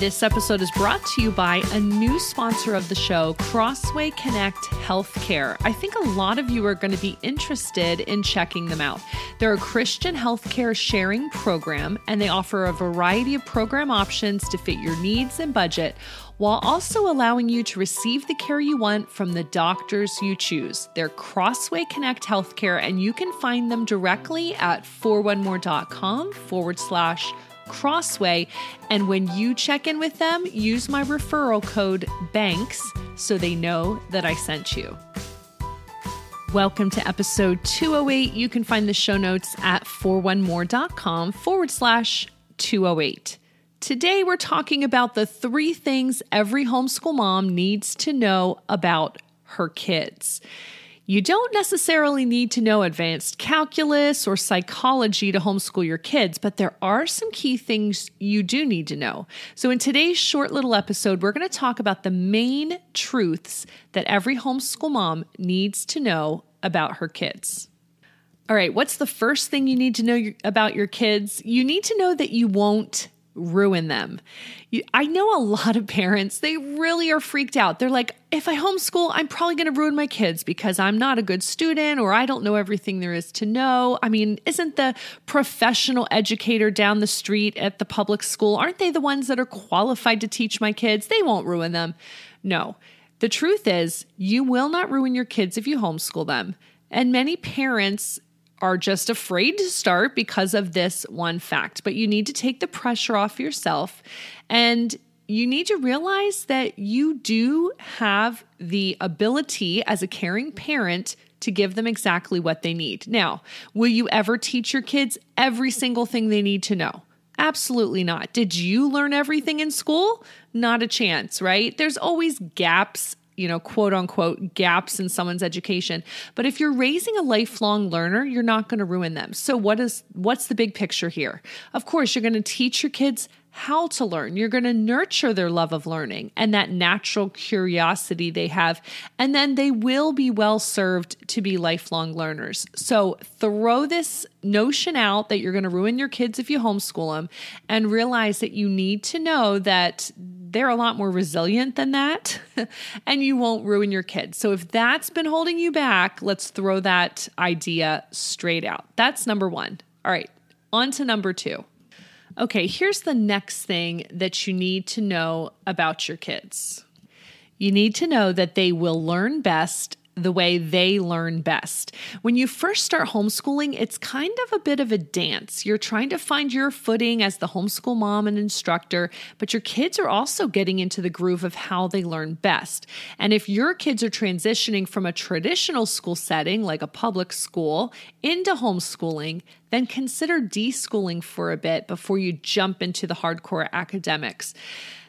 This episode is brought to you by a new sponsor of the show, Crossway Connect Healthcare. I think a lot of you are going to be interested in checking them out. They're a Christian healthcare sharing program, and they offer a variety of program options to fit your needs and budget while also allowing you to receive the care you want from the doctors you choose. They're Crossway Connect Healthcare, and you can find them directly at 4onemore.com forward slash Crossway. And when you check in with them, use my referral code BANKS so they know that I sent you. Welcome to episode 208. You can find the show notes at 4onemore.com forward slash 208. Today, we're talking about the three things every homeschool mom needs to know about her kids. You don't necessarily need to know advanced calculus or psychology to homeschool your kids, but there are some key things you do need to know. So, in today's short little episode, we're going to talk about the main truths that every homeschool mom needs to know about her kids. All right, what's the first thing you need to know about your kids? You need to know that you won't ruin them. I know a lot of parents, they really are freaked out. They're like, if I homeschool, I'm probably going to ruin my kids because I'm not a good student or I don't know everything there is to know. I mean, isn't the professional educator down the street at the public school, aren't they the ones that are qualified to teach my kids? They won't ruin them. No. The truth is, you will not ruin your kids if you homeschool them. And many parents are just afraid to start because of this one fact. But you need to take the pressure off yourself and you need to realize that you do have the ability as a caring parent to give them exactly what they need. Now, will you ever teach your kids every single thing they need to know? Absolutely not. Did you learn everything in school? Not a chance, right? There's always gaps you know, quote unquote gaps in someone's education. But if you're raising a lifelong learner, you're not going to ruin them. So what is what's the big picture here? Of course, you're going to teach your kids how to learn. You're going to nurture their love of learning and that natural curiosity they have. And then they will be well served to be lifelong learners. So throw this notion out that you're going to ruin your kids if you homeschool them and realize that you need to know that they're a lot more resilient than that and you won't ruin your kids. So if that's been holding you back, let's throw that idea straight out. That's number one. All right, on to number two. Okay, here's the next thing that you need to know about your kids. You need to know that they will learn best the way they learn best. When you first start homeschooling, it's kind of a bit of a dance. You're trying to find your footing as the homeschool mom and instructor, but your kids are also getting into the groove of how they learn best. And if your kids are transitioning from a traditional school setting, like a public school, into homeschooling, then consider deschooling for a bit before you jump into the hardcore academics.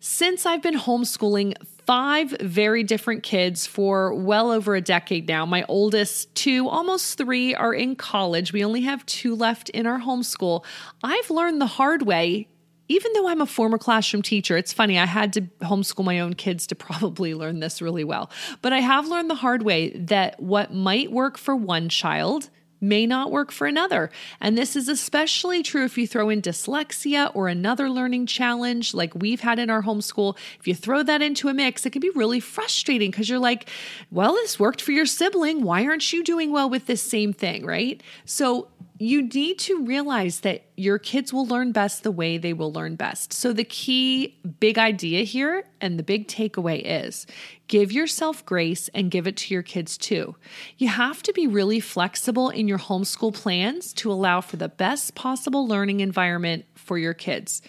Since I've been homeschooling five very different kids for well over a decade now, my oldest two, almost three, are in college. We only have two left in our homeschool. I've learned the hard way even though I'm a former classroom teacher, it's funny, I had to homeschool my own kids to probably learn this really well. But I have learned the hard way that what might work for one child may not work for another. And this is especially true if you throw in dyslexia or another learning challenge like we've had in our homeschool. If you throw that into a mix, it can be really frustrating because you're like, well, this worked for your sibling. Why aren't you doing well with this same thing? Right. So you need to realize that your kids will learn best the way they will learn best. So, the key big idea here and the big takeaway is give yourself grace and give it to your kids too. You have to be really flexible in your homeschool plans to allow for the best possible learning environment for your kids.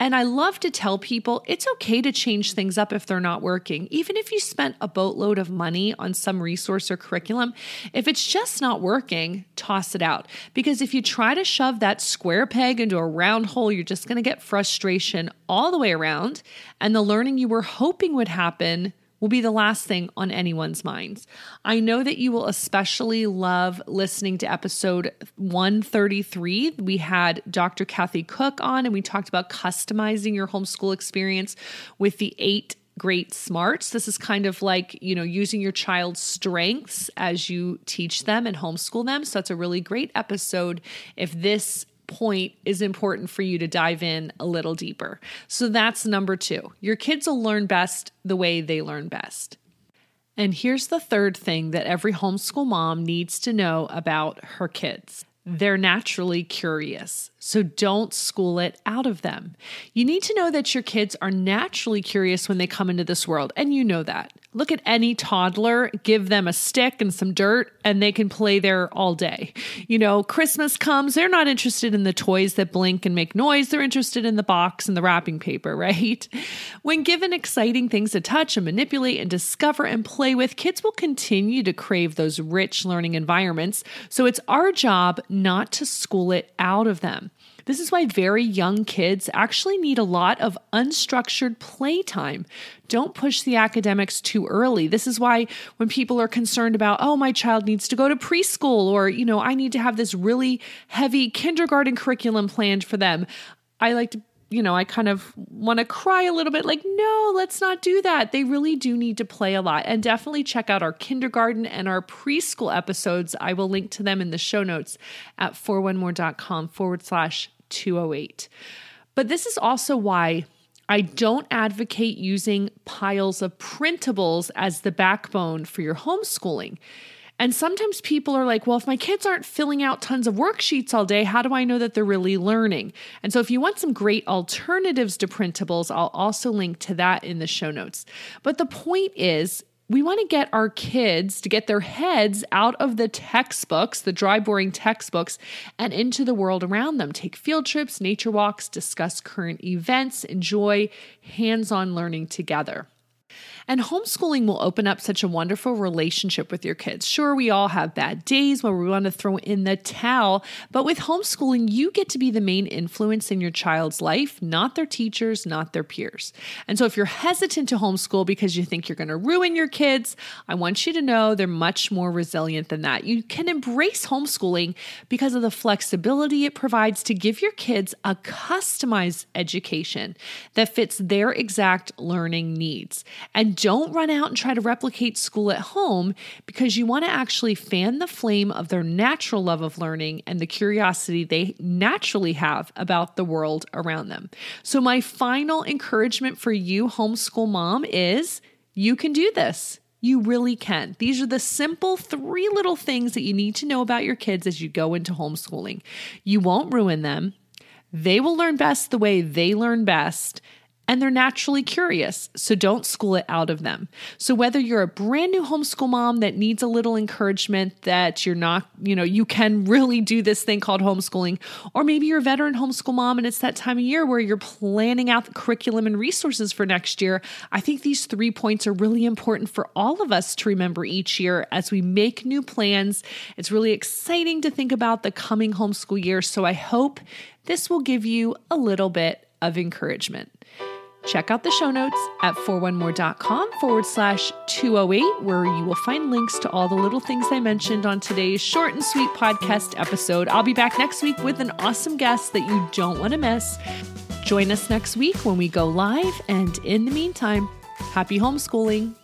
And I love to tell people it's okay to change things up if they're not working. Even if you spent a boatload of money on some resource or curriculum, if it's just not working, toss it out. Because if you try to shove that square peg into a round hole, you're just going to get frustration all the way around. And the learning you were hoping would happen will be the last thing on anyone's minds. I know that you will especially love listening to episode 133. We had Dr. Kathy Koch on, and we talked about customizing your homeschool experience with the eight great smarts. This is kind of like, you know, using your child's strengths as you teach them and homeschool them. So it's a really great episode if this point is important for you to dive in a little deeper. So that's number two. Your kids will learn best the way they learn best. And here's the third thing that every homeschool mom needs to know about her kids they're naturally curious. So don't school it out of them. You need to know that your kids are naturally curious when they come into this world, and you know that. Look at any toddler, give them a stick and some dirt, and they can play there all day. You know, Christmas comes, they're not interested in the toys that blink and make noise. They're interested in the box and the wrapping paper, right? When given exciting things to touch and manipulate and discover and play with, kids will continue to crave those rich learning environments. So it's our job not to school it out of them. This is why very young kids actually need a lot of unstructured playtime. Don't push the academics too early. This is why when people are concerned about, oh, my child needs to go to preschool, or, you know, I need to have this really heavy kindergarten curriculum planned for them, I like to you know, I kind of want to cry a little bit like, no, let's not do that. They really do need to play a lot. And definitely check out our kindergarten and our preschool episodes. I will link to them in the show notes at 4onemore.com forward slash 208. But this is also why I don't advocate using piles of printables as the backbone for your homeschooling. And sometimes people are like, well, if my kids aren't filling out tons of worksheets all day, how do I know that they're really learning? And so, if you want some great alternatives to printables, I'll also link to that in the show notes. But the point is, we want to get our kids to get their heads out of the textbooks, the dry, boring textbooks, and into the world around them. Take field trips, nature walks, discuss current events, enjoy hands on learning together. And homeschooling will open up such a wonderful relationship with your kids. Sure, we all have bad days where we want to throw in the towel, but with homeschooling, you get to be the main influence in your child's life, not their teachers, not their peers. And so if you're hesitant to homeschool because you think you're going to ruin your kids, I want you to know they're much more resilient than that. You can embrace homeschooling because of the flexibility it provides to give your kids a customized education that fits their exact learning needs. And don't run out and try to replicate school at home because you want to actually fan the flame of their natural love of learning and the curiosity they naturally have about the world around them. So, my final encouragement for you, homeschool mom, is you can do this. You really can. These are the simple three little things that you need to know about your kids as you go into homeschooling. You won't ruin them. They will learn best the way they learn best and they're naturally curious, so don't school it out of them. So whether you're a brand new homeschool mom that needs a little encouragement that you're not, you know, you can really do this thing called homeschooling, or maybe you're a veteran homeschool mom and it's that time of year where you're planning out the curriculum and resources for next year, I think these three points are really important for all of us to remember each year as we make new plans. It's really exciting to think about the coming homeschool year, so I hope this will give you a little bit of encouragement. Check out the show notes at 4onemore.com forward slash 208, where you will find links to all the little things I mentioned on today's short and sweet podcast episode. I'll be back next week with an awesome guest that you don't want to miss. Join us next week when we go live, and in the meantime, happy homeschooling.